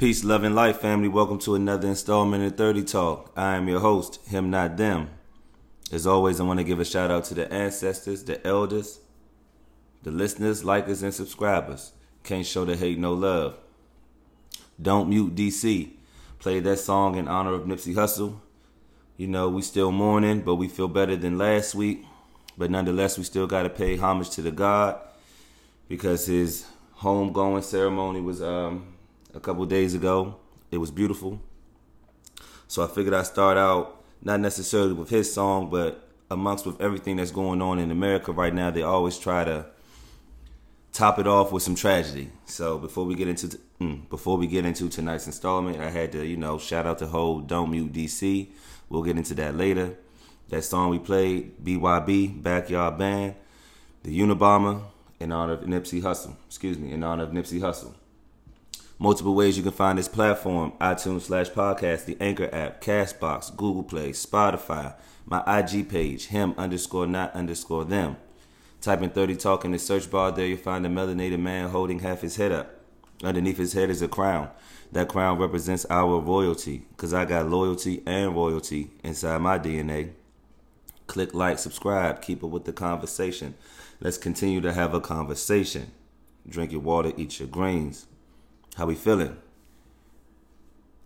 Peace, love, and life, family. Welcome to another installment of 30 Talk. I am your host, Him Not Them. As always, I want to give a shout out to the ancestors, the elders, the listeners, likers, and subscribers. Can't show the hate no love. Don't Mute DC. Played that song in honor of Nipsey Hussle. You know, we still mourning, but we feel better than last week. But nonetheless, we still got to pay homage to the God because his homegoing ceremony was um, a couple days ago. It was beautiful. So I figured I'd start out not necessarily with his song, but amongst with everything that's going on in America right now, they always try to top it off with some tragedy. So before we get into mm, before we get into tonight's installment, I had to you know shout out the whole Don't Mute DC. We'll get into that later. That song we played, BYB Backyard Band, the Unabomber, in honor of Nipsey Hussle. Excuse me, in honor of Nipsey Hussle. Multiple ways you can find this platform iTunes slash podcast, the Anchor app, Castbox, Google Play, Spotify, my IG page, him underscore not underscore them. Type in 30 Talk in the search bar. There you'll find a melanated man holding half his head up. Underneath his head is a crown. That crown represents our royalty because I got loyalty and royalty inside my DNA. Click like, subscribe, keep up with the conversation. Let's continue to have a conversation. Drink your water, eat your greens. How we feeling?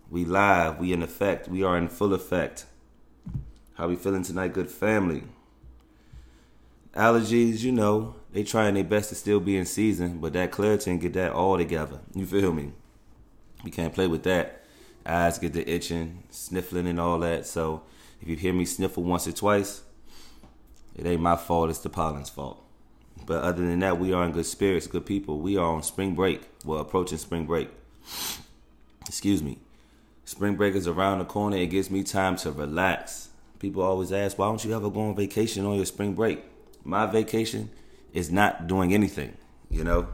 We live, we in effect, we are in full effect. How we feeling tonight, good family? Allergies, you know, they trying their best to still be in season, but that Claritin get that all together. You feel me? We can't play with that. Eyes get the itching, sniffling and all that. So if you hear me sniffle once or twice, it ain't my fault, it's the pollen's fault. But other than that, we are in good spirits, good people. We are on spring break. Well, approaching spring break. Excuse me. Spring break is around the corner. It gives me time to relax. People always ask, why don't you ever go on vacation on your spring break? My vacation is not doing anything, you know?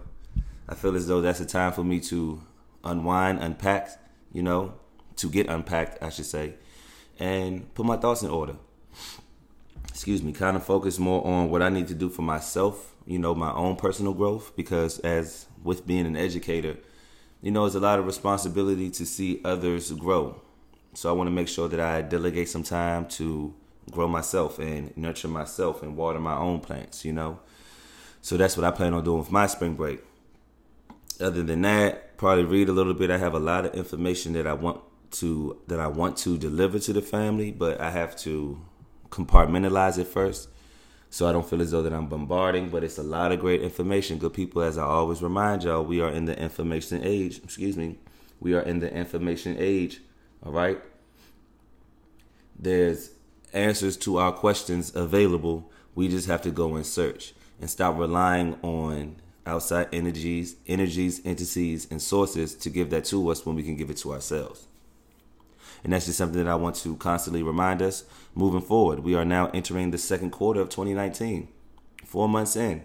I feel as though that's a time for me to unwind, unpack, you know, to get unpacked, I should say, and put my thoughts in order excuse me, kind of focus more on what I need to do for myself, you know, my own personal growth. Because as with being an educator, you know, it's a lot of responsibility to see others grow. So I want to make sure that I delegate some time to grow myself and nurture myself and water my own plants, you know. So that's what I plan on doing with my spring break. Other than that, probably read a little bit. I have a lot of information that I want to that I want to deliver to the family, but I have to compartmentalize it first so I don't feel as though that I'm bombarding, but it's a lot of great information. Good people, as I always remind y'all, we are in the information age. Excuse me. We are in the information age. All right. There's answers to our questions available. We just have to go and search and stop relying on outside energies, energies, entities, and sources to give that to us when we can give it to ourselves. And that's just something that I want to constantly remind us moving forward. We are now entering the second quarter of 2019, four months in.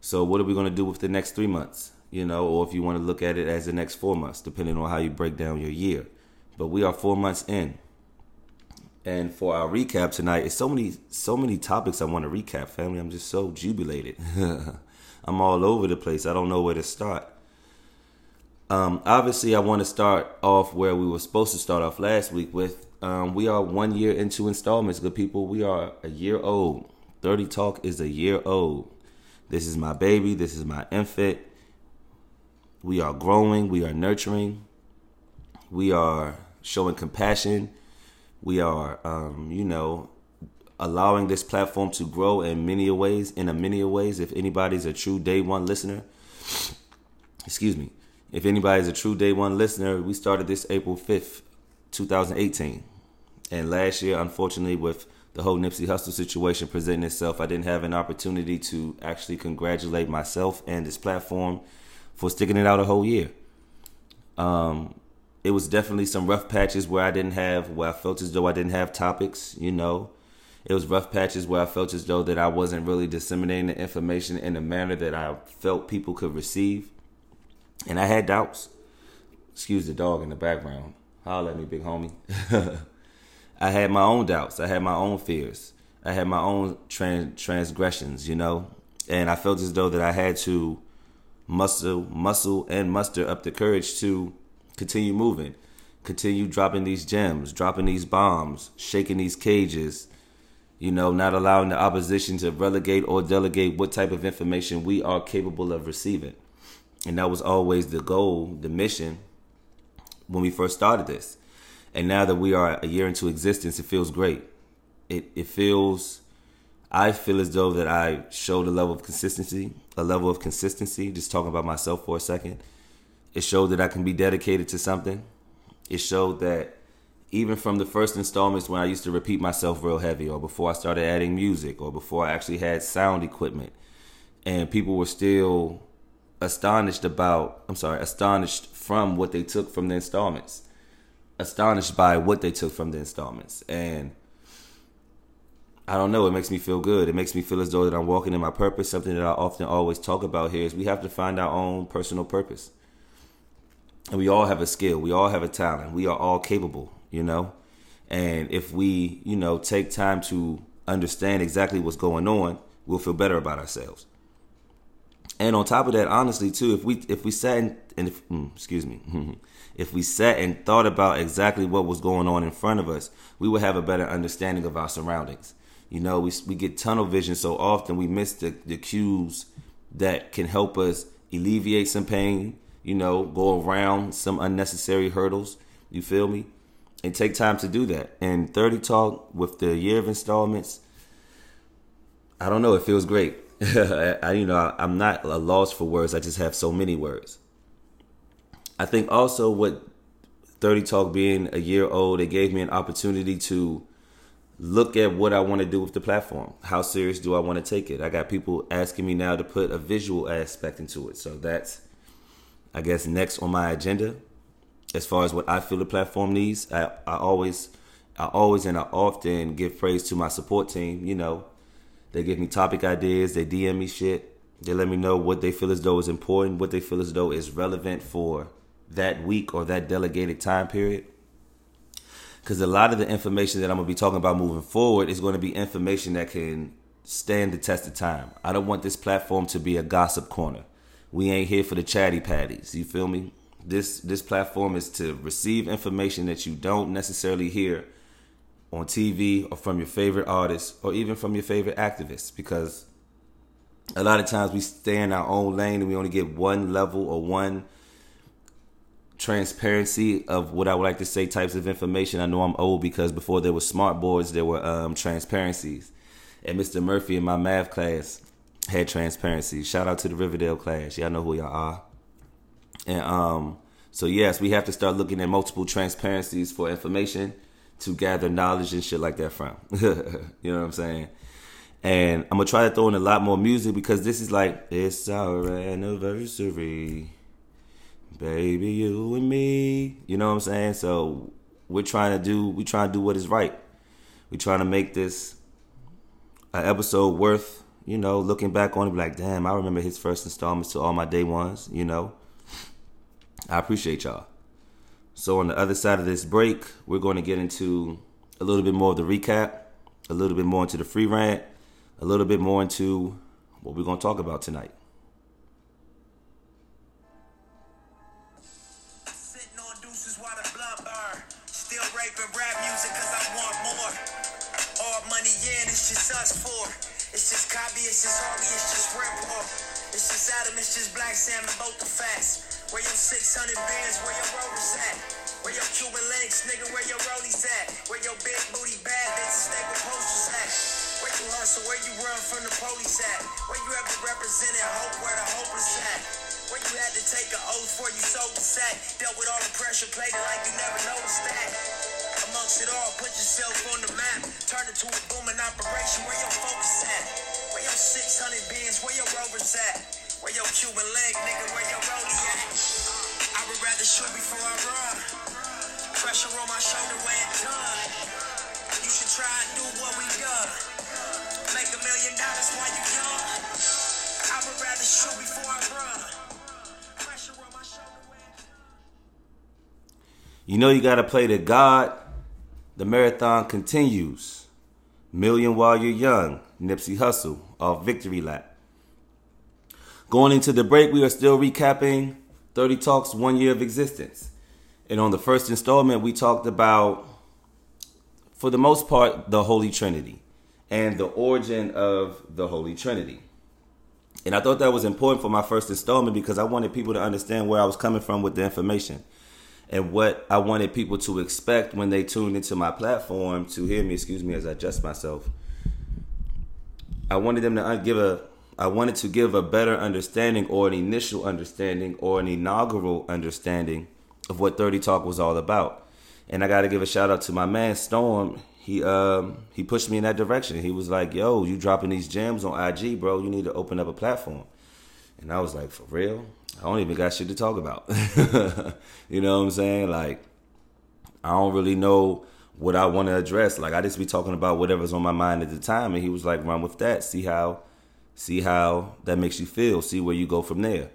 So, what are we going to do with the next three months? You know, or if you want to look at it as the next four months, depending on how you break down your year. But we are four months in. And for our recap tonight, it's so many, so many topics I want to recap, family. I'm just so jubilated. I'm all over the place. I don't know where to start. Um, obviously, I want to start off where we were supposed to start off last week with. Um, we are one year into installments, good people. We are a year old. 30 Talk is a year old. This is my baby. This is my infant. We are growing. We are nurturing. We are showing compassion. We are, um, you know, allowing this platform to grow in many ways. In a many ways, if anybody's a true day one listener, excuse me, if anybody's a true day one listener, we started this April 5th, 2018. And last year, unfortunately, with the whole Nipsey Hussle situation presenting itself, I didn't have an opportunity to actually congratulate myself and this platform for sticking it out a whole year. Um, it was definitely some rough patches where I didn't have, where I felt as though I didn't have topics, you know. It was rough patches where I felt as though that I wasn't really disseminating the information in a manner that I felt people could receive. And I had doubts. Excuse the dog in the background. Holler at me, big homie. I had my own doubts. I had my own fears. I had my own trans- transgressions, you know, and I felt as though that I had to muscle, muscle, and muster up the courage to continue moving, continue dropping these gems, dropping these bombs, shaking these cages, you know, not allowing the opposition to relegate or delegate what type of information we are capable of receiving. And that was always the goal, the mission when we first started this. And now that we are a year into existence, it feels great. It it feels I feel as though that I showed a level of consistency, a level of consistency, just talking about myself for a second. It showed that I can be dedicated to something. It showed that even from the first installments when I used to repeat myself real heavy, or before I started adding music, or before I actually had sound equipment, and people were still astonished about, I'm sorry, astonished from what they took from the installments, astonished by what they took from the installments. And I don't know, it makes me feel good. It makes me feel as though that I'm walking in my purpose. Something that I often always talk about here is we have to find our own personal purpose. And we all have a skill, we all have a talent, we are all capable, you know? And if we, you know, take time to understand exactly what's going on, we'll feel better about ourselves. And on top of that, honestly, too, if we if we sat and, and if, mm, excuse me, if we sat and thought about exactly what was going on in front of us, we would have a better understanding of our surroundings. You know, we we get tunnel vision so often we miss the, the cues that can help us alleviate some pain. You know, go around some unnecessary hurdles. You feel me? And take time to do that. And 30 Talk with the year of installments, I don't know, it feels great. I, you know, I, I'm not a loss for words. I just have so many words. I think also what 30 Talk being a year old, it gave me an opportunity to look at what I want to do with the platform. How serious do I want to take it? I got people asking me now to put a visual aspect into it. So that's, I guess, next on my agenda. As far as what I feel the platform needs, I, I always, I always and I often give praise to my support team. You know, they give me topic ideas, they DM me shit, they let me know what they feel as though is important, what they feel as though is relevant for that week or that delegated time period because a lot of the information that I'm gonna be talking about moving forward is going to be information that can stand the test of time. I don't want this platform to be a gossip corner. We ain't here for the chatty patties. You feel me? This this platform is to receive information that you don't necessarily hear on TV or from your favorite artists or even from your favorite activists because a lot of times we stay in our own lane and we only get one level or one transparency of what I would like to say types of information. I know I'm old because before there were smart boards, there were um, transparencies. And Mr. Murphy in my math class had transparency. Shout out to the Riverdale class. Y'all know who y'all are. And um, so yes, we have to start looking at multiple transparencies for information to gather knowledge and shit like that from. you know what I'm saying? And I'm gonna try to throw in a lot more music because this is like it's our anniversary baby, you and me. You know what I'm saying? So we're trying to do we trying to do what is right. We're trying to make this an episode worth, you know, looking back on it, like, damn, I remember his first installments to all my day ones, you know. I appreciate y'all. So on the other side of this break, we're going to get into a little bit more of the recap, a little bit more into the free rant, a little bit more into what we're going to talk about tonight. It's just Adam, it's just Black Sam and both the facts. Where your 600 Benz, where your rovers at? Where your Cuban links, nigga, where your rollies at? Where your big booty bad bitches with posters at? Where you hustle, where you run from the police at? Where you ever represented hope, where the hopeless at? Where you had to take an oath before you sold the sack? Dealt with all the pressure, played it like you never noticed that. Amongst it all, put yourself on the map. Turn it to a booming operation. Where your focus at? Where your 600 Benz? Where your rovers at? Where your Cuban leg, nigga, where your roadie at? I would rather shoot before I run. Pressure on my shoulder when it done. You should try and do what we done. Make a million dollars while you young. I would rather shoot before I run. You know you gotta play to God. The marathon continues. Million while you're young. Nipsey Hussle off Victory Lap. Going into the break, we are still recapping 30 Talks one year of existence. And on the first installment, we talked about, for the most part, the Holy Trinity and the origin of the Holy Trinity. And I thought that was important for my first installment because I wanted people to understand where I was coming from with the information and what I wanted people to expect when they tuned into my platform to hear me, excuse me, as I adjust myself. I wanted them to give a I wanted to give a better understanding or an initial understanding or an inaugural understanding of what 30 Talk was all about. And I got to give a shout out to my man Storm. He um he pushed me in that direction. He was like, "Yo, you dropping these gems on IG, bro. You need to open up a platform." And I was like, "For real? I don't even got shit to talk about." you know what I'm saying? Like I don't really know what I want to address. Like I just be talking about whatever's on my mind at the time, and he was like, "Run with that. See how, see how that makes you feel. See where you go from there."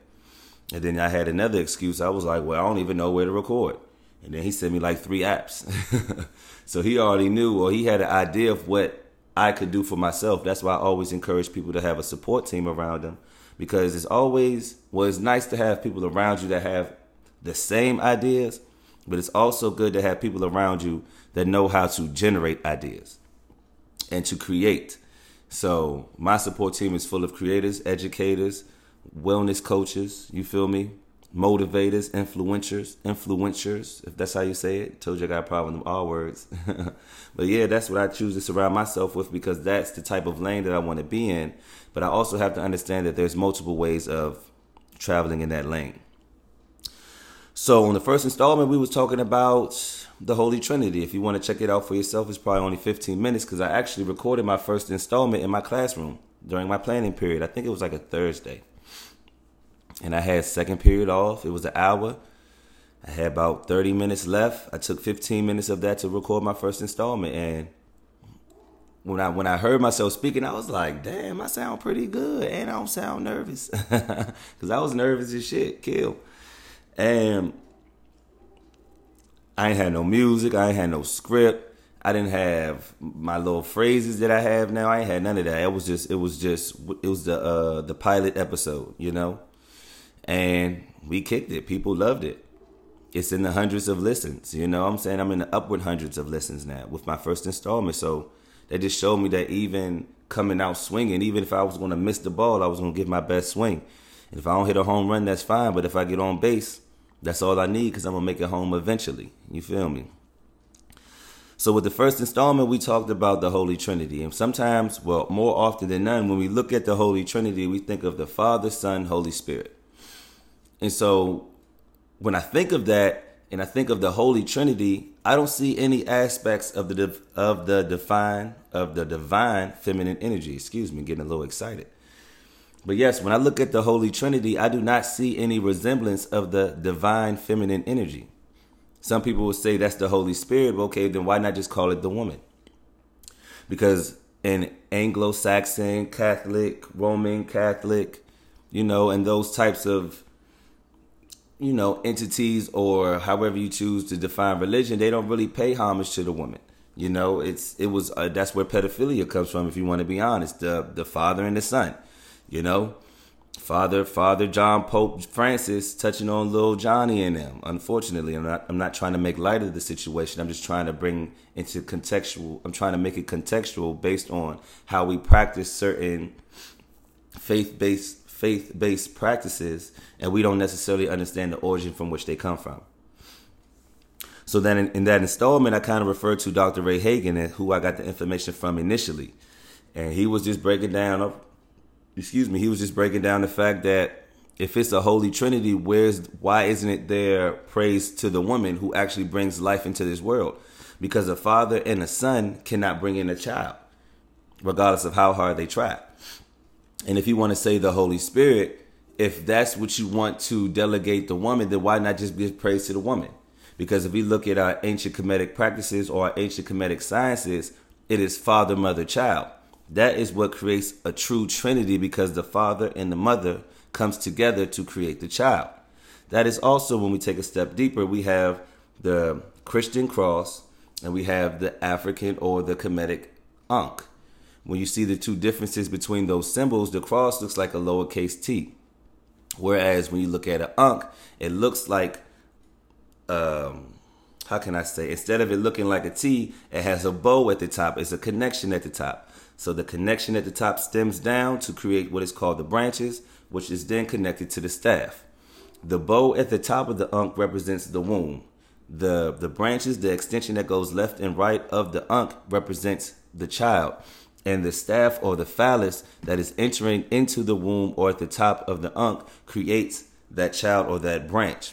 And then I had another excuse. I was like, "Well, I don't even know where to record." And then he sent me like three apps, so he already knew, or he had an idea of what I could do for myself. That's why I always encourage people to have a support team around them, because it's always well, it's nice to have people around you that have the same ideas, but it's also good to have people around you that know how to generate ideas and to create. So my support team is full of creators, educators, wellness coaches, you feel me? Motivators, influencers, influencers, if that's how you say it. Told you I got a problem with all words. but yeah, that's what I choose to surround myself with because that's the type of lane that I want to be in. But I also have to understand that there's multiple ways of traveling in that lane. So on the first installment, we was talking about the Holy Trinity. If you want to check it out for yourself, it's probably only 15 minutes because I actually recorded my first installment in my classroom during my planning period. I think it was like a Thursday. And I had second period off. It was an hour. I had about 30 minutes left. I took 15 minutes of that to record my first installment. And when I when I heard myself speaking, I was like, damn, I sound pretty good. And I don't sound nervous. Because I was nervous as shit. Kill. And I ain't had no music. I ain't had no script. I didn't have my little phrases that I have now. I ain't had none of that. It was just, it was just, it was the uh, the pilot episode, you know. And we kicked it. People loved it. It's in the hundreds of listens. You know, I'm saying I'm in the upward hundreds of listens now with my first installment. So that just showed me that even coming out swinging, even if I was going to miss the ball, I was going to give my best swing. And if I don't hit a home run, that's fine. But if I get on base, that's all I need because I'm gonna make it home eventually. You feel me? So with the first installment, we talked about the Holy Trinity, and sometimes, well, more often than none, when we look at the Holy Trinity, we think of the Father, Son, Holy Spirit. And so, when I think of that, and I think of the Holy Trinity, I don't see any aspects of the of the divine of the divine feminine energy. Excuse me, getting a little excited. But yes, when I look at the Holy Trinity, I do not see any resemblance of the divine feminine energy. Some people will say that's the Holy Spirit. But okay, then why not just call it the woman? Because in Anglo Saxon, Catholic, Roman Catholic, you know, and those types of, you know, entities or however you choose to define religion, they don't really pay homage to the woman. You know, it's it was uh, that's where pedophilia comes from. If you want to be honest, the the father and the son. You know, Father Father John Pope Francis touching on little Johnny and them. Unfortunately, I'm not I'm not trying to make light of the situation. I'm just trying to bring into contextual. I'm trying to make it contextual based on how we practice certain faith based faith based practices, and we don't necessarily understand the origin from which they come from. So then, in, in that installment, I kind of referred to Dr. Ray Hagins, and who I got the information from initially, and he was just breaking down excuse me, he was just breaking down the fact that if it's a holy trinity, where's why isn't it there praise to the woman who actually brings life into this world? Because a father and a son cannot bring in a child, regardless of how hard they try. And if you want to say the Holy Spirit, if that's what you want to delegate the woman, then why not just give praise to the woman? Because if we look at our ancient Kemetic practices or our ancient Kemetic sciences, it is father, mother, child. That is what creates a true trinity because the father and the mother comes together to create the child. That is also when we take a step deeper, we have the Christian cross and we have the African or the Kemetic Ankh. When you see the two differences between those symbols, the cross looks like a lowercase t. Whereas when you look at an Ankh, it looks like um, how can I say? Instead of it looking like a T, it has a bow at the top. It's a connection at the top. So the connection at the top stems down to create what is called the branches, which is then connected to the staff. The bow at the top of the Ankh represents the womb. The the branches, the extension that goes left and right of the Ankh represents the child. And the staff or the phallus that is entering into the womb or at the top of the Ankh creates that child or that branch.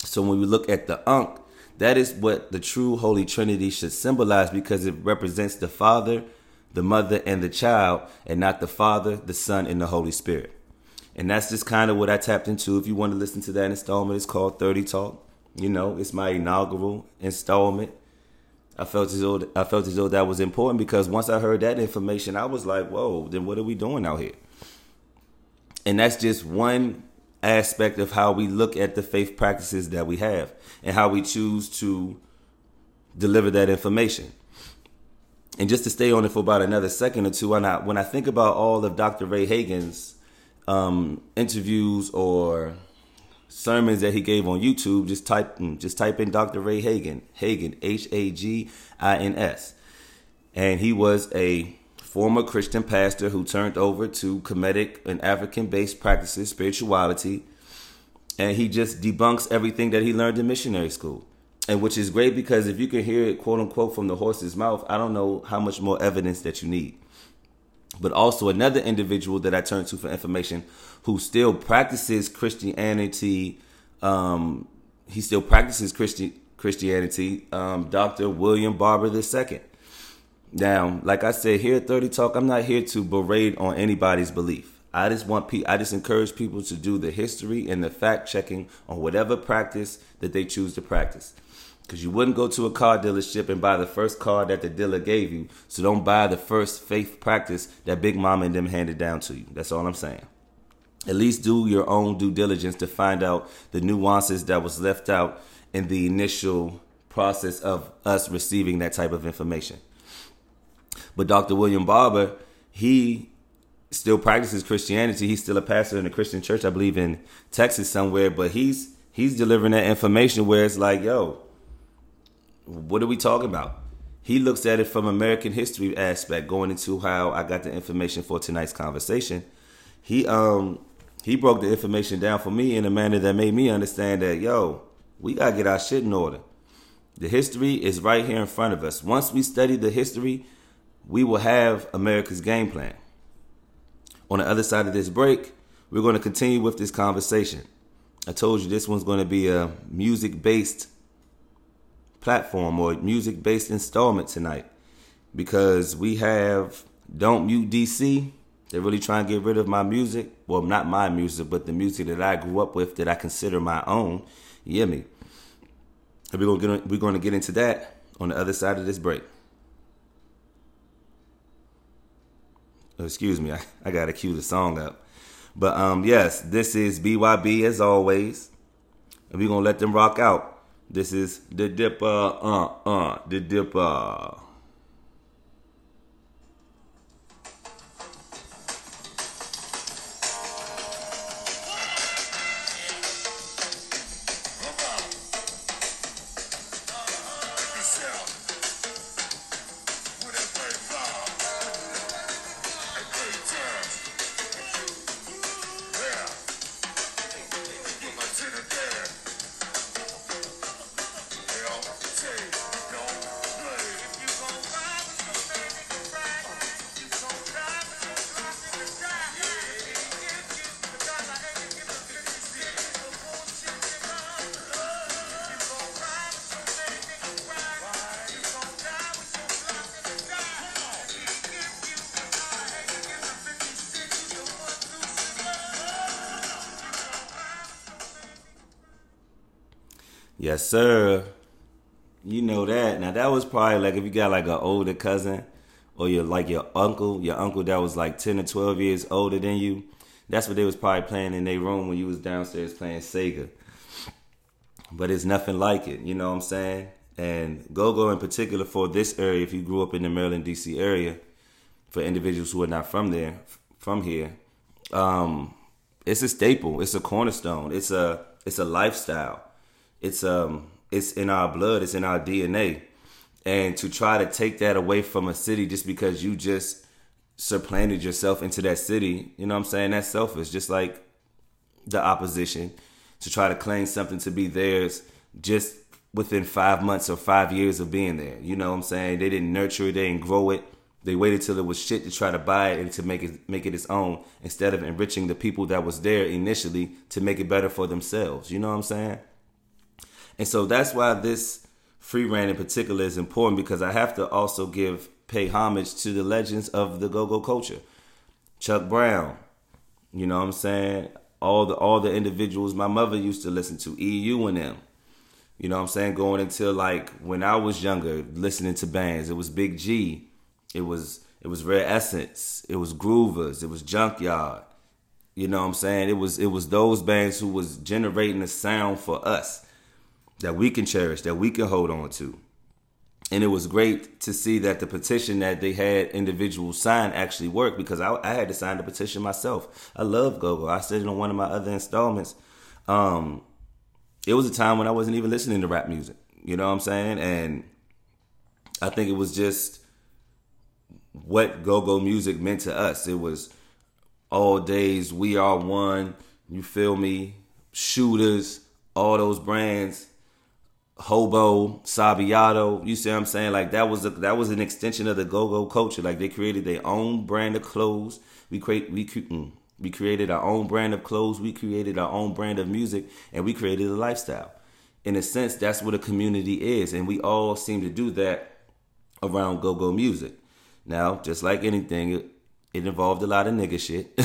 So when we look at the Ankh, that is what the true Holy Trinity should symbolize because it represents the Father, the Mother, and the child, and not the Father, the Son, and the Holy Spirit. And that's just kind of what I tapped into. If you want to listen to that installment, it's called 30 Talk. You know, it's my inaugural installment. I felt as though I felt as though that was important because once I heard that information, I was like, "Whoa! Then what are we doing out here?" And that's just one aspect of how we look at the faith practices that we have and how we choose to deliver that information. And just to stay on it for about another second or two, when I when I think about all of Dr. Ray Hagin's um, interviews or sermons that he gave on YouTube, just type just type in Dr. Ray Hagin, Hagin H A G I N S, and he was a former Christian pastor who turned over to Kemetic and African based practices, spirituality, and he just debunks everything that he learned in missionary school. And which is great because if you can hear it quote unquote from the horse's mouth, I don't know how much more evidence that you need. But also another individual that I turn to for information who still practices Christianity, um, he still practices Christian Christianity, um, Dr. William Barber II. Now, like I said, here at 30 Talk, I'm not here to berate on anybody's belief. I just want pe- I just encourage people to do the history and the fact checking on whatever practice that they choose to practice. Because you wouldn't go to a car dealership and buy the first car that the dealer gave you. So don't buy the first faith practice that Big Mama and them handed down to you. That's all I'm saying. At least do your own due diligence to find out the nuances that was left out in the initial process of us receiving that type of information. But Dr. William Barber, he still practices Christianity. He's still a pastor in a Christian church, I believe in Texas somewhere, but he's he's delivering that information where it's like, yo, what are we talking about? He looks at it from American history aspect, going into how I got the information for tonight's conversation. He um he broke the information down for me in a manner that made me understand that yo, we gotta get our shit in order. The history is right here in front of us. Once we study the history, we will have America's game plan. On the other side of this break, we're going to continue with this conversation. I told you this one's going to be a music based platform or music based installment tonight because we have Don't Mute DC. They're really trying to get rid of my music. Well, not my music, but the music that I grew up with that I consider my own. Hear me? And we're to get, we're to get into that on the other side of this break. Oh, excuse me, I, I gotta cue the song up. But um, yes, this is BYB as always, and we're gonna let them rock out. This is the Dipper, uh, uh, the Dipper. Yes, sir. You know that. Now that was probably like if you got like an older cousin or your like your uncle, your uncle that was like ten or twelve years older than you. That's what they was probably playing in their room when you was downstairs playing Sega. But it's nothing like it, you know what I'm saying? And go-go in particular for this area, if you grew up in the Maryland, D.C. area, for individuals who are not from there, from here, um, it's a staple. It's a cornerstone. It's a it's a lifestyle. It's um it's in our blood. It's in our DNA. And to try to take that away from a city just because you just supplanted yourself into that city, you know what I'm saying? That's selfish. Just like the opposition to try to claim something to be theirs just within five months or five years of being there. You know what I'm saying? They didn't nurture it, they didn't grow it. They waited till it was shit to try to buy it and to make it make it its own instead of enriching the people that was there initially to make it better for themselves. You know what I'm saying? And so that's why this free reign in particular is important because I have to also give pay homage to the legends of the go-go culture. Chuck Brown, you know what I'm saying? All the all the individuals my mother used to listen to, EU and them. You know what I'm saying? Going until like when I was younger, listening to bands. It was Big G. It was it was Rare Essence. It was Groovers. It was Junkyard. You know what I'm saying? It was it was those bands who was generating the sound for us that we can cherish, that we can hold on to. And it was great to see that the petition that they had individuals sign actually worked because I, I had to sign the petition myself. I love GoGo. I said it on one of my other installments. Um, it was a time when I wasn't even listening to rap music. You know what I'm saying? And I think it was just what go-go music meant to us. It was all days we are one, you feel me? Shooters, all those brands, Hobo, Sabiato, you see what I'm saying? Like that was a, that was an extension of the go-go culture. Like they created their own brand of clothes. We create we mm, we created our own brand of clothes, we created our own brand of music, and we created a lifestyle. In a sense, that's what a community is, and we all seem to do that around go-go music. Now, just like anything, it, it involved a lot of nigga shit.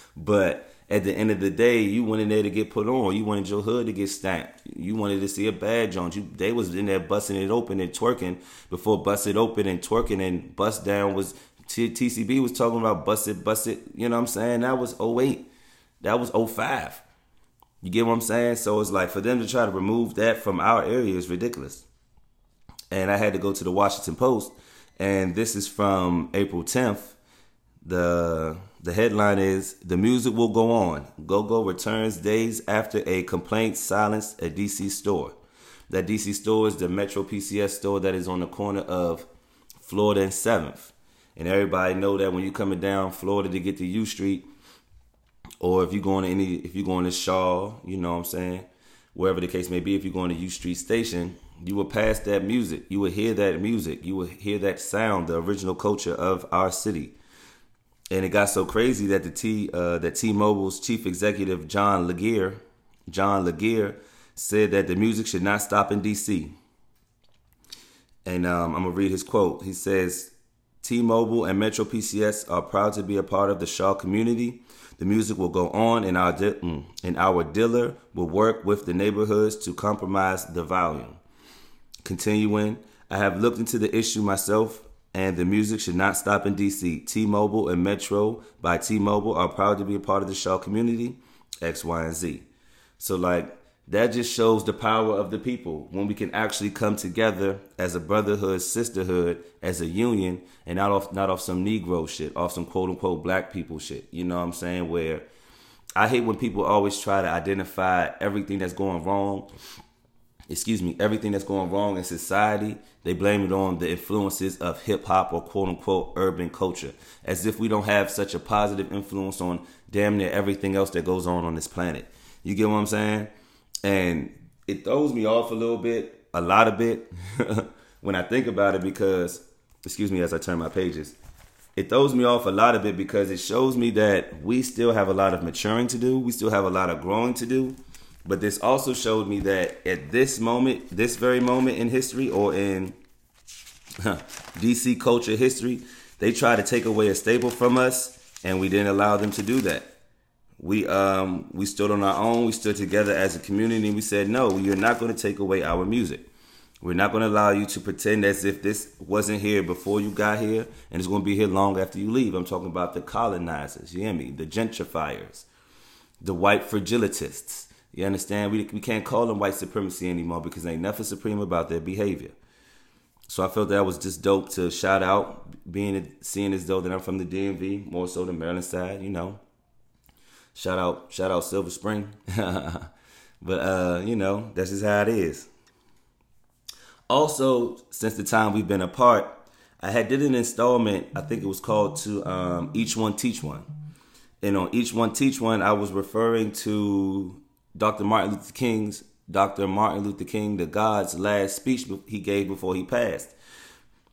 but at the end of the day, you went in there to get put on. You wanted your hood to get stamped. You wanted to see a badge on you. They was in there busting it open and twerking before bust it open and twerking and bust down was T- TCB was talking about bust it, bust it. You know what I'm saying? That was 08. That was 05. You get what I'm saying? So it's like for them to try to remove that from our area is ridiculous. And I had to go to the Washington Post, and this is from April 10th. The the headline is The Music Will Go On. Go Go returns days after a complaint silenced a DC store. That DC store is the Metro PCS store that is on the corner of Florida and 7th. And everybody know that when you're coming down Florida to get to U Street, or if you're going to any if you're going to Shaw, you know what I'm saying, wherever the case may be, if you're going to U Street Station, you will pass that music. You will hear that music. You will hear that sound, the original culture of our city. And it got so crazy that the T uh, that T-Mobile's chief executive John Legere, John Legere, said that the music should not stop in DC. And um, I'm gonna read his quote. He says, T-Mobile and Metro PCS are proud to be a part of the Shaw community. The music will go on, and our di- mm, and our dealer will work with the neighborhoods to compromise the volume. Continuing, I have looked into the issue myself, and the music should not stop in DC. T-Mobile and Metro by T-Mobile are proud to be a part of the Shaw community. X, Y, and Z. So like that just shows the power of the people when we can actually come together as a brotherhood, sisterhood, as a union, and not off not off some Negro shit, off some quote unquote black people shit. You know what I'm saying? Where I hate when people always try to identify everything that's going wrong. Excuse me, everything that's going wrong in society. They blame it on the influences of hip hop or quote unquote urban culture, as if we don't have such a positive influence on damn near everything else that goes on on this planet. You get what I'm saying? and it throws me off a little bit, a lot of bit, when I think about it because, excuse me, as I turn my pages, it throws me off a lot of it because it shows me that we still have a lot of maturing to do, we still have a lot of growing to do. But this also showed me that at this moment, this very moment in history or in DC culture history, they try to take away a staple from us, and we didn't allow them to do that we um we stood on our own we stood together as a community we said no you're not going to take away our music We're not going to allow you to pretend as if this wasn't here before you got here and it's going to be here long after you leave. I'm talking about the colonizers, you hear me? The gentrifiers, the white fragilitists. You understand? We, we can't call them white supremacy anymore because ain't nothing supreme about their behavior. So I felt that was just dope to shout out, being seeing as though that I'm from the DMV, more so the Maryland side, you know. Shout out, shout out Silver Spring. but uh, you know, that's just how it is. Also, since the time we've been apart, I had did an installment. I think it was called to um, each one teach one, and on each one teach one, I was referring to Dr. Martin Luther King's Dr. Martin Luther King, the God's last speech he gave before he passed,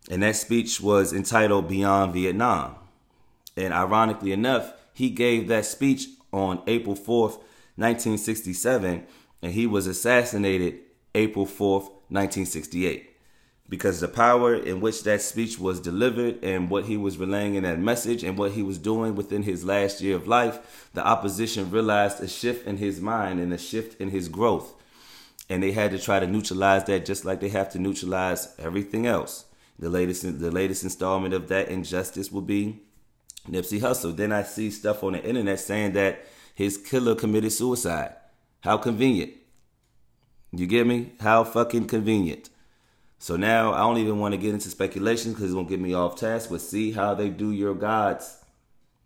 and that speech was entitled "Beyond Vietnam." And ironically enough, he gave that speech on April fourth, nineteen sixty-seven, and he was assassinated April fourth, 1968 because the power in which that speech was delivered and what he was relaying in that message and what he was doing within his last year of life, the opposition realized a shift in his mind and a shift in his growth. And they had to try to neutralize that just like they have to neutralize everything else. The latest the latest installment of that injustice will be Nipsey Hussle. Then I see stuff on the internet saying that his killer committed suicide. How convenient. You get me? How fucking convenient. So now I don't even want to get into speculation because it's gonna get me off task. But see how they do your gods.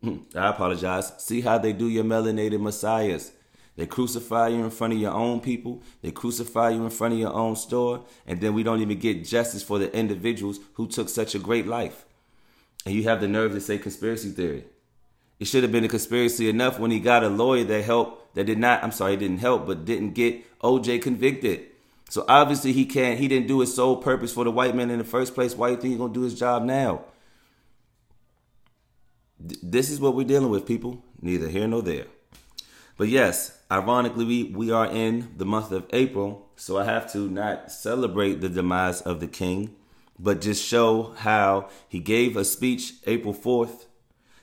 Hmm, I apologize. See how they do your melanated messiahs. They crucify you in front of your own people. They crucify you in front of your own store. And then we don't even get justice for the individuals who took such a great life. And you have the nerve to say conspiracy theory. It should have been a conspiracy enough when he got a lawyer that helped, that did not, I'm sorry, didn't help, but didn't get OJ convicted. So obviously he can't, he didn't do his sole purpose for the white man in the first place. Why do you think he's gonna do his job now? This is what we're dealing with, people. Neither here nor there. But yes, ironically, we, we are in the month of April, so I have to not celebrate the demise of the king, but just show how he gave a speech April 4th,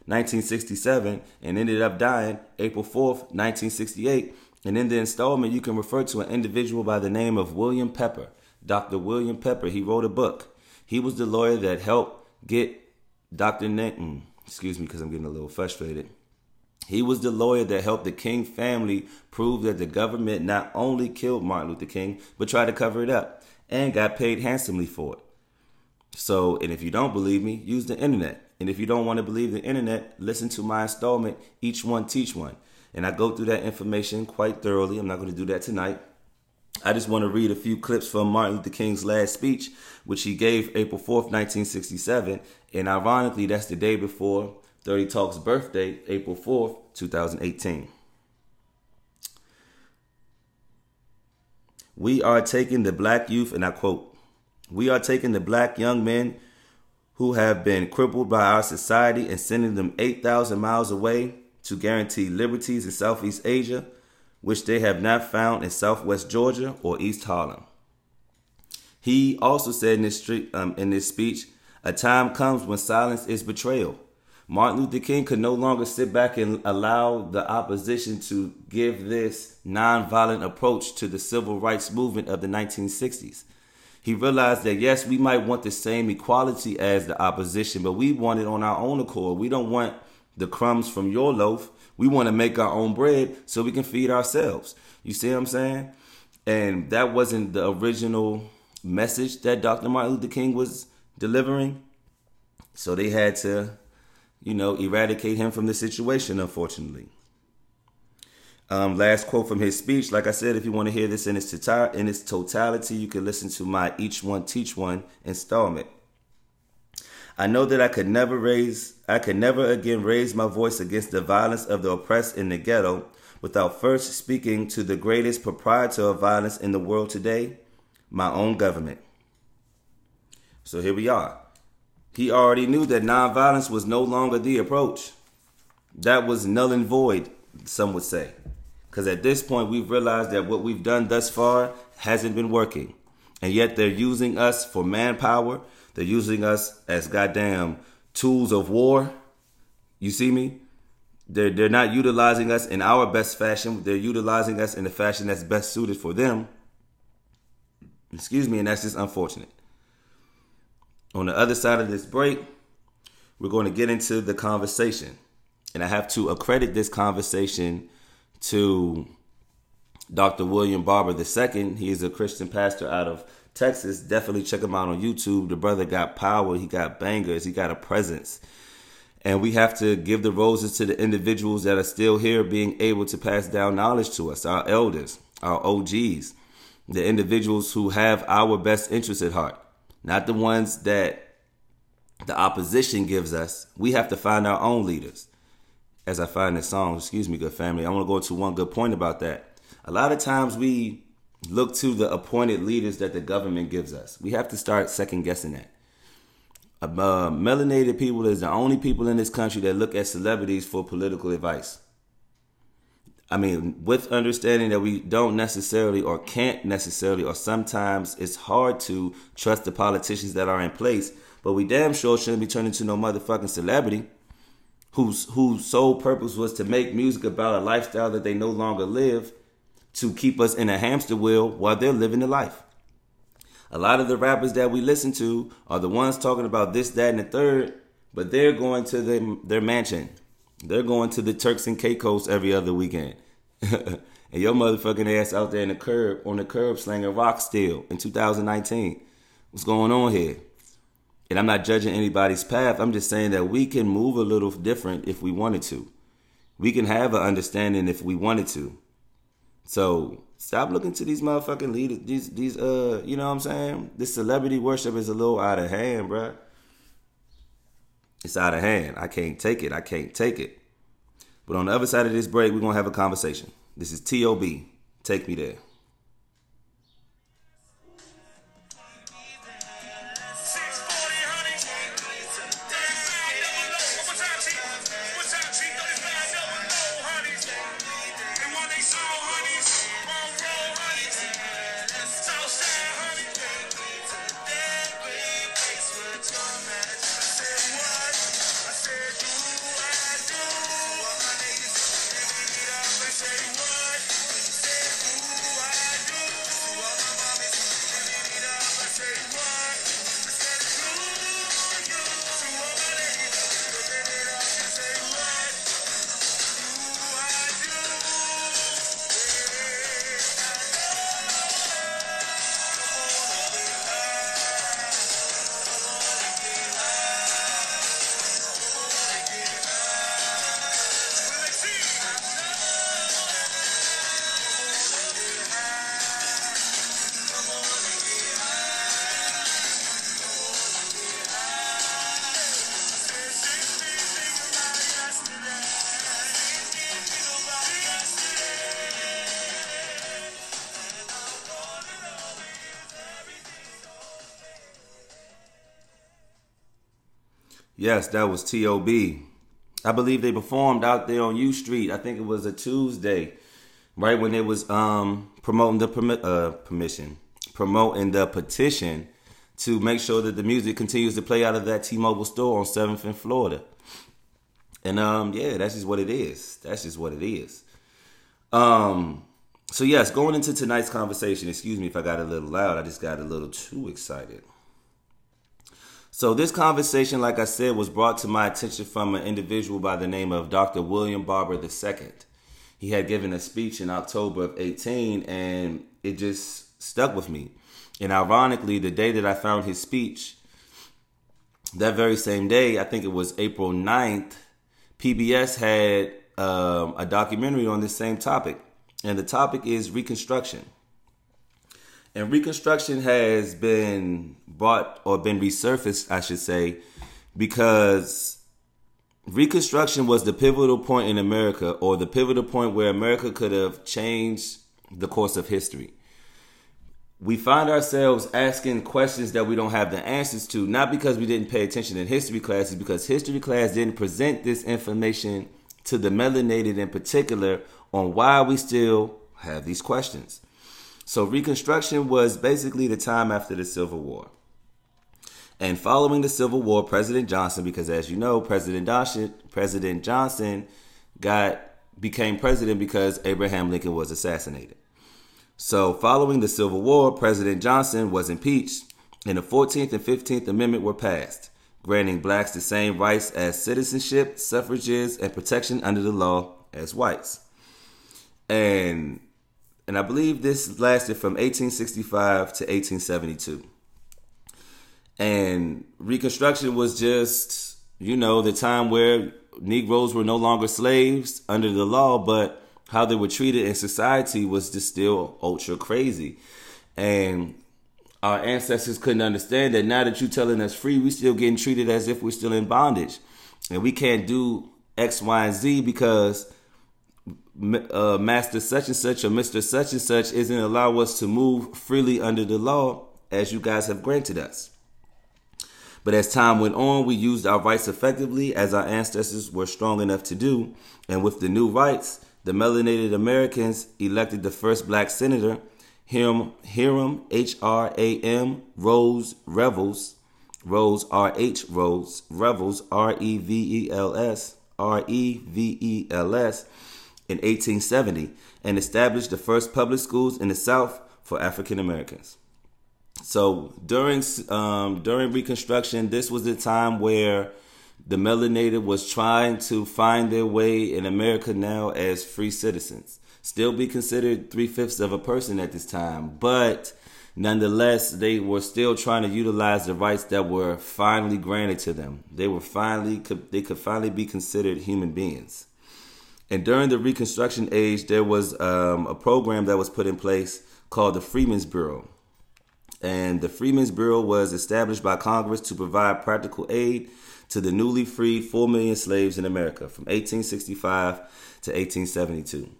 1967, and ended up dying April 4th, 1968 and in the installment, you can refer to an individual by the name of William Pepper. Dr. William Pepper, he wrote a book. He was the lawyer that helped get Dr. Nenton, mm, excuse me because I'm getting a little frustrated. He was the lawyer that helped the King family prove that the government not only killed Martin Luther King, but tried to cover it up and got paid handsomely for it. So, and if you don't believe me, use the internet. And if you don't want to believe the internet, listen to my installment, Each One Teach One. And I go through that information quite thoroughly. I'm not going to do that tonight. I just want to read a few clips from Martin Luther King's last speech, which he gave April 4th, 1967. And ironically, that's the day before 30 Talk's birthday, April 4th, 2018. We are taking the black youth, and I quote, we are taking the black young men who have been crippled by our society and sending them 8,000 miles away to guarantee liberties in Southeast Asia, which they have not found in Southwest Georgia or East Harlem. He also said in this, street, um, in this speech, a time comes when silence is betrayal. Martin Luther King could no longer sit back and allow the opposition to give this nonviolent approach to the civil rights movement of the 1960s. He realized that yes, we might want the same equality as the opposition, but we want it on our own accord. We don't want the crumbs from your loaf. We want to make our own bread so we can feed ourselves. You see what I'm saying? And that wasn't the original message that Dr. Martin Luther King was delivering. So they had to, you know, eradicate him from the situation, unfortunately. Um, last quote from his speech. Like I said, if you want to hear this in its, tota-, in its totality, you can listen to my Each One Teach One installment. I know that I could never raise I could never again raise my voice against the violence of the oppressed in the ghetto without first speaking to the greatest proprietor of violence in the world today, my own government. So here we are. He already knew that nonviolence was no longer the approach. That was null and void, some would say. Because at this point, we've realized that what we've done thus far hasn't been working. And yet they're using us for manpower they're using us as goddamn tools of war. You see me? They're, they're not utilizing us in our best fashion. They're utilizing us in the fashion that's best suited for them. Excuse me, and that's just unfortunate. On the other side of this break, we're going to get into the conversation. And I have to accredit this conversation to Dr. William Barber II. He is a Christian pastor out of Texas. Definitely check him out on YouTube. The brother got power, he got bangers, he got a presence. And we have to give the roses to the individuals that are still here, being able to pass down knowledge to us, our elders, our OGs, the individuals who have our best interests at heart, not the ones that the opposition gives us. We have to find our own leaders. As I find this song, excuse me, good family, I want to go into one good point about that. A lot of times we look to the appointed leaders that the government gives us. We have to start second guessing that uh, melanated people is the only people in this country that look at celebrities for political advice. I mean, with understanding that we don't necessarily or can't necessarily, or sometimes it's hard to trust the politicians that are in place, but we damn sure shouldn't be turning to no motherfucking celebrity whose whose sole purpose was to make music about a lifestyle that they no longer live to keep us in a hamster wheel while they're living the life. A lot of the rappers that we listen to are the ones talking about this, that, and the third, but they're going to their, their mansion. They're going to the Turks and Caicos every other weekend. and your motherfucking ass out there in the curb, on the curb slanging rock still in 2019. What's going on here? And I'm not judging anybody's path. I'm just saying that we can move a little different if we wanted to. We can have an understanding if we wanted to. So Stop looking to these motherfucking leaders. These these uh, you know what I'm saying? This celebrity worship is a little out of hand, bruh. It's out of hand. I can't take it. I can't take it. But on the other side of this break, we're gonna have a conversation. This is T.O.B. Take me there. Yes, that was T.O.B. I believe they performed out there on U Street. I think it was a Tuesday, right when they was um, promoting the permi- uh, permission, promoting the petition to make sure that the music continues to play out of that T-Mobile store on Seventh and Florida. And um, yeah, that's just what it is. That's just what it is. Um, so yes, going into tonight's conversation. Excuse me if I got a little loud. I just got a little too excited. So this conversation, like I said, was brought to my attention from an individual by the name of Dr. William Barber II. He had given a speech in October of 18 and it just stuck with me. And ironically, the day that I found his speech, that very same day, I think it was April 9th, PBS had um, a documentary on this same topic. And the topic is Reconstruction. And Reconstruction has been brought or been resurfaced, I should say, because Reconstruction was the pivotal point in America or the pivotal point where America could have changed the course of history. We find ourselves asking questions that we don't have the answers to, not because we didn't pay attention in history classes, because history class didn't present this information to the melanated in particular on why we still have these questions. So Reconstruction was basically the time after the Civil War. And following the Civil War, President Johnson, because as you know, President Johnson, President Johnson got became president because Abraham Lincoln was assassinated. So, following the Civil War, President Johnson was impeached, and the 14th and 15th Amendment were passed, granting blacks the same rights as citizenship, suffrages, and protection under the law as whites. And and I believe this lasted from 1865 to 1872. And Reconstruction was just, you know, the time where Negroes were no longer slaves under the law, but how they were treated in society was just still ultra crazy. And our ancestors couldn't understand that now that you're telling us free, we're still getting treated as if we're still in bondage. And we can't do X, Y, and Z because uh, Master such and such or Mr. such and such isn't allow us to move freely under the law as you guys have granted us. But as time went on, we used our rights effectively as our ancestors were strong enough to do. And with the new rights, the melanated Americans elected the first black senator, Hiram, Hiram H R A M Rhodes Revels, Rhodes R H Rhodes Revels R E V E L S R E V E L S in 1870 and established the first public schools in the South for African Americans. So during um, during Reconstruction, this was the time where the melanated was trying to find their way in America now as free citizens. Still be considered three fifths of a person at this time, but nonetheless, they were still trying to utilize the rights that were finally granted to them. They were finally they could finally be considered human beings. And during the Reconstruction age, there was um, a program that was put in place called the Freedmen's Bureau and the Freedmen's Bureau was established by Congress to provide practical aid to the newly freed 4 million slaves in America from 1865 to 1872.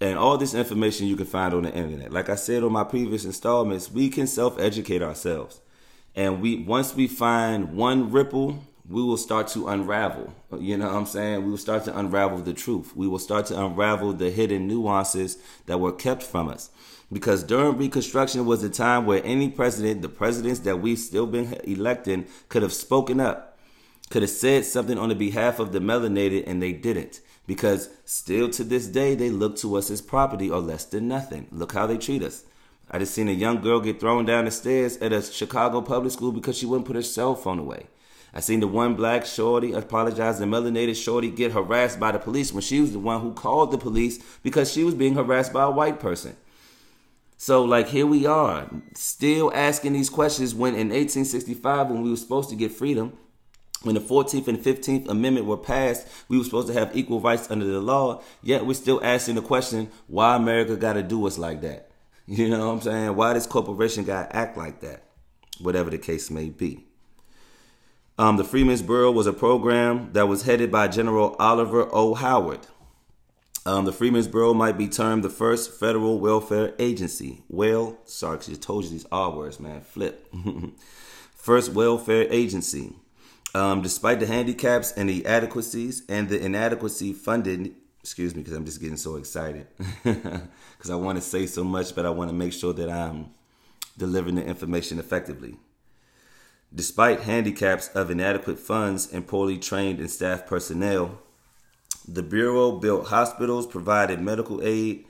And all this information you can find on the internet. Like I said on my previous installments, we can self-educate ourselves. And we once we find one ripple, we will start to unravel. You know what I'm saying? We will start to unravel the truth. We will start to unravel the hidden nuances that were kept from us because during Reconstruction was a time where any president, the presidents that we've still been electing, could have spoken up, could have said something on the behalf of the melanated, and they didn't. Because still to this day, they look to us as property or less than nothing. Look how they treat us. I just seen a young girl get thrown down the stairs at a Chicago public school because she wouldn't put her cell phone away. I seen the one black shorty, apologize, the melanated shorty get harassed by the police when she was the one who called the police because she was being harassed by a white person. So like here we are, still asking these questions when in 1865 when we were supposed to get freedom, when the 14th and 15th Amendment were passed, we were supposed to have equal rights under the law. Yet we're still asking the question, why America got to do us like that? You know what I'm saying? Why this corporation got to act like that? Whatever the case may be. Um, the Freedmen's Bureau was a program that was headed by General Oliver O. Howard. Um, the Freedmen's Bureau might be termed the first federal welfare agency. Well, sorry, because I told you these R words, man. Flip. first welfare agency. Um, despite the handicaps and the inadequacies and the inadequacy funded, excuse me, because I'm just getting so excited because I want to say so much, but I want to make sure that I'm delivering the information effectively. Despite handicaps of inadequate funds and poorly trained and staff personnel, the Bureau built hospitals, provided medical aid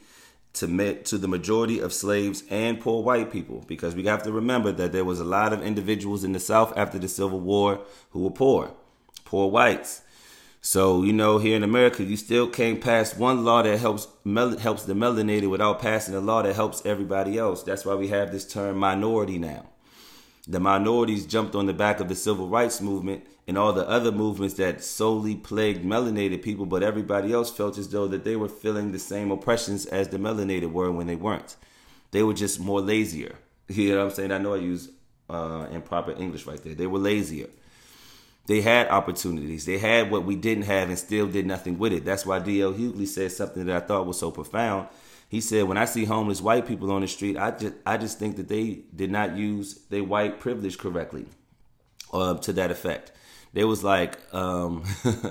to, to the majority of slaves and poor white people because we have to remember that there was a lot of individuals in the South after the Civil War who were poor, poor whites. So you know, here in America, you still can't pass one law that helps mel- helps the melanated without passing a law that helps everybody else. That's why we have this term minority now. The minorities jumped on the back of the civil rights movement and all the other movements that solely plagued melanated people, but everybody else felt as though that they were feeling the same oppressions as the melanated were when they weren't. They were just more lazier. You know what I'm saying? I know I use uh, improper English right there. They were lazier. They had opportunities. They had what we didn't have and still did nothing with it. That's why D.L. Hughley said something that I thought was so profound. He said, "When I see homeless white people on the street, I just I just think that they did not use their white privilege correctly, uh, to that effect." they was like, um,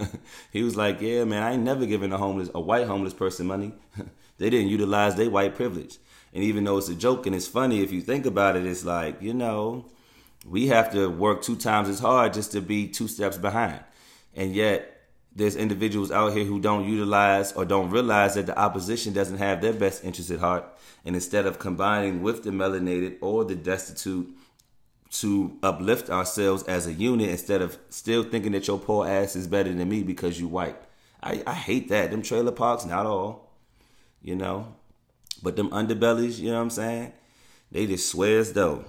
he was like, yeah, man, I ain't never given a homeless, a white homeless person money. they didn't utilize their white privilege. And even though it's a joke and it's funny, if you think about it, it's like, you know, we have to work two times as hard just to be two steps behind. And yet, there's individuals out here who don't utilize or don't realize that the opposition doesn't have their best interest at heart. And instead of combining with the melanated or the destitute to uplift ourselves as a unit, instead of still thinking that your poor ass is better than me because you white. I, I hate that. Them trailer parks, not all. You know. But them underbellies, you know what I'm saying? They just swear as though.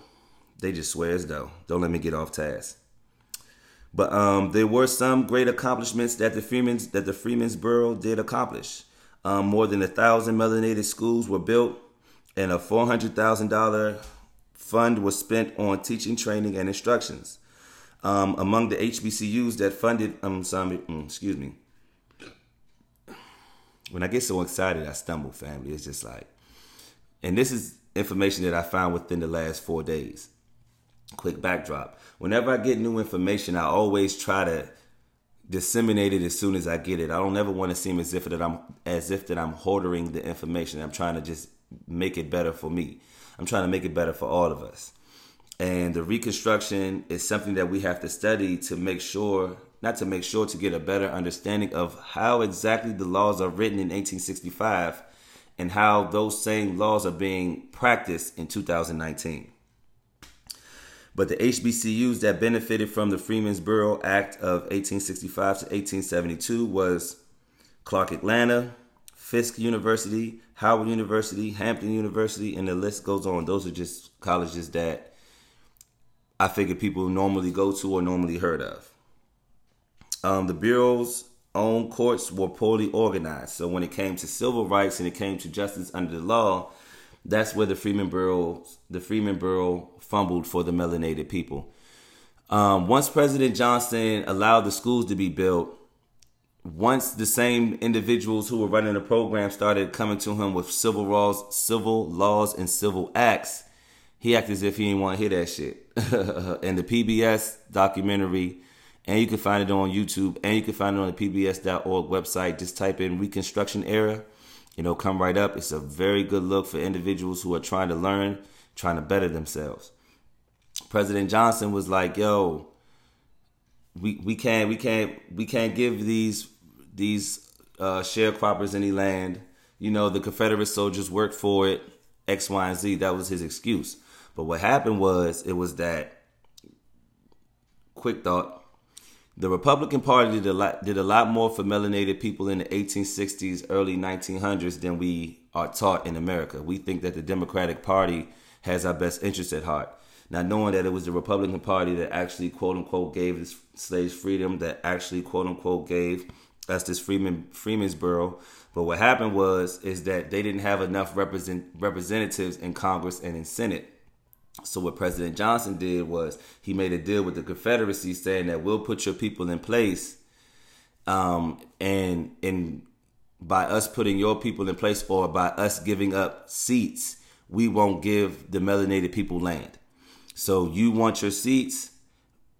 They just swear as though. Don't let me get off task. But um, there were some great accomplishments that the Freemans that the Freedmen's Bureau did accomplish. Um, more than a thousand melanated schools were built, and a four hundred thousand dollar fund was spent on teaching, training, and instructions. Um, among the HBCUs that funded, um, some, mm, excuse me. When I get so excited, I stumble, family. It's just like, and this is information that I found within the last four days. Quick backdrop. Whenever I get new information, I always try to disseminate it as soon as I get it. I don't ever want to seem as if that I'm as if that I'm hoarding the information. I'm trying to just make it better for me. I'm trying to make it better for all of us. And the reconstruction is something that we have to study to make sure, not to make sure, to get a better understanding of how exactly the laws are written in 1865 and how those same laws are being practiced in 2019. But the HBCUs that benefited from the Freedmen's Bureau Act of 1865 to 1872 was Clark Atlanta, Fisk University, Howard University, Hampton University, and the list goes on. Those are just colleges that I figure people normally go to or normally heard of. Um, the Bureau's own courts were poorly organized. So when it came to civil rights and it came to justice under the law, that's where the Freeman Freedmen's Bureau the Freeman Freedmen's Bureau fumbled for the melanated people. Um, once President Johnson allowed the schools to be built, once the same individuals who were running the program started coming to him with civil laws, civil laws, and civil acts, he acted as if he didn't want to hear that shit. and the PBS documentary, and you can find it on YouTube, and you can find it on the PBS.org website. Just type in Reconstruction Era you know, come right up. It's a very good look for individuals who are trying to learn, trying to better themselves. President Johnson was like, "Yo, we we can't we can't we can't give these these uh, sharecroppers any land. You know, the Confederate soldiers worked for it. X, Y, and Z. That was his excuse. But what happened was it was that quick thought the Republican Party did a lot did a lot more for melanated people in the 1860s, early 1900s than we are taught in America. We think that the Democratic Party has our best interests at heart. Now, knowing that it was the Republican Party that actually, quote unquote, gave slaves freedom, that actually, quote unquote, gave us this Freeman Freedmen's Bureau. But what happened was is that they didn't have enough represent, representatives in Congress and in Senate so what President Johnson did was he made a deal with the Confederacy saying that we'll put your people in place um, and and by us putting your people in place or by us giving up seats, we won't give the melanated people land. So you want your seats,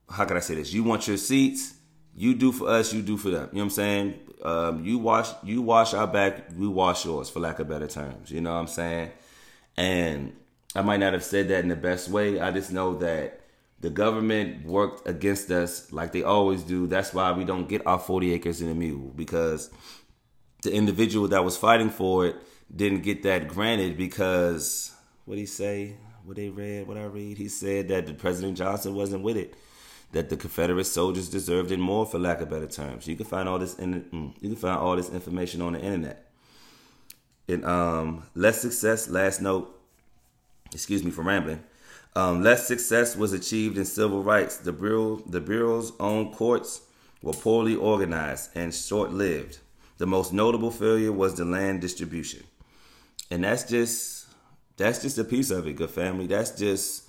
how can I say this? You want your seats, you do for us, you do for them. You know what I'm saying? Um, you wash you wash our back, we wash yours for lack of better terms. You know what I'm saying? And I might not have said that in the best way. I just know that the government worked against us like they always do. That's why we don't get our 40 acres and a mule because the individual that was fighting for it didn't get that granted because what he say? What they read? What I read? He said that the President Johnson wasn't with it. That the Confederate soldiers deserved it more, for lack of better terms. You can find all this in mm, you can find all this information on the internet. And um, less success. Last note excuse me for rambling. Um, less success was achieved in civil rights. The bureau, the bureau's own courts were poorly organized and short-lived. The most notable failure was the land distribution, and that's just that's just a piece of it, good family. That's just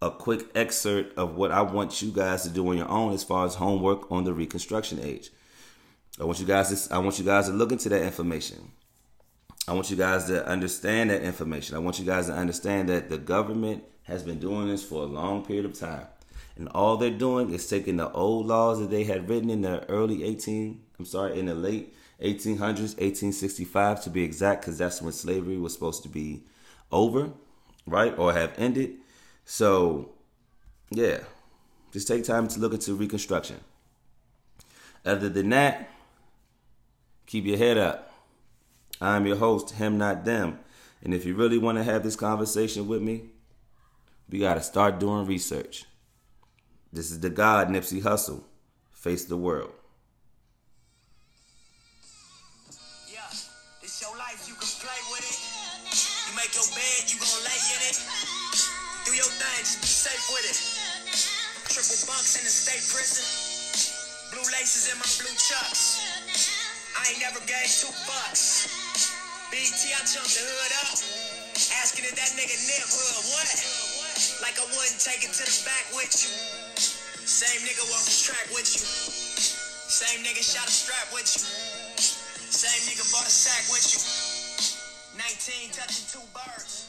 a quick excerpt of what I want you guys to do on your own as far as homework on the Reconstruction age. I want you guys to I want you guys to look into that information. I want you guys to understand that information. I want you guys to understand that the government has been doing this for a long period of time. And all they're doing is taking the old laws that they had written in the early 18, I'm sorry, in the late 1800s, 1865 to be exact, because that's when slavery was supposed to be over, right? Or have ended. So, yeah, just take time to look into Reconstruction. Other than that, Keep your head up. I'm your host, him not them. And if you really want to have this conversation with me, we got to start doing research. This is the God Nipsey Hussle. Face the world. Yeah, this your life, you can play with it. You make your bed, you lay in it. Do your be safe with it. Triple in the state prison. Blue laces in my blue chucks. I ain't never gave two bucks. BT, I jumped the hood up. Asking if that nigga Nip hood, what? Like I wouldn't take it to the back with you. Same nigga walk the track with you. Same nigga shot a strap with you. Same nigga bought a sack with you. 19 touching two birds.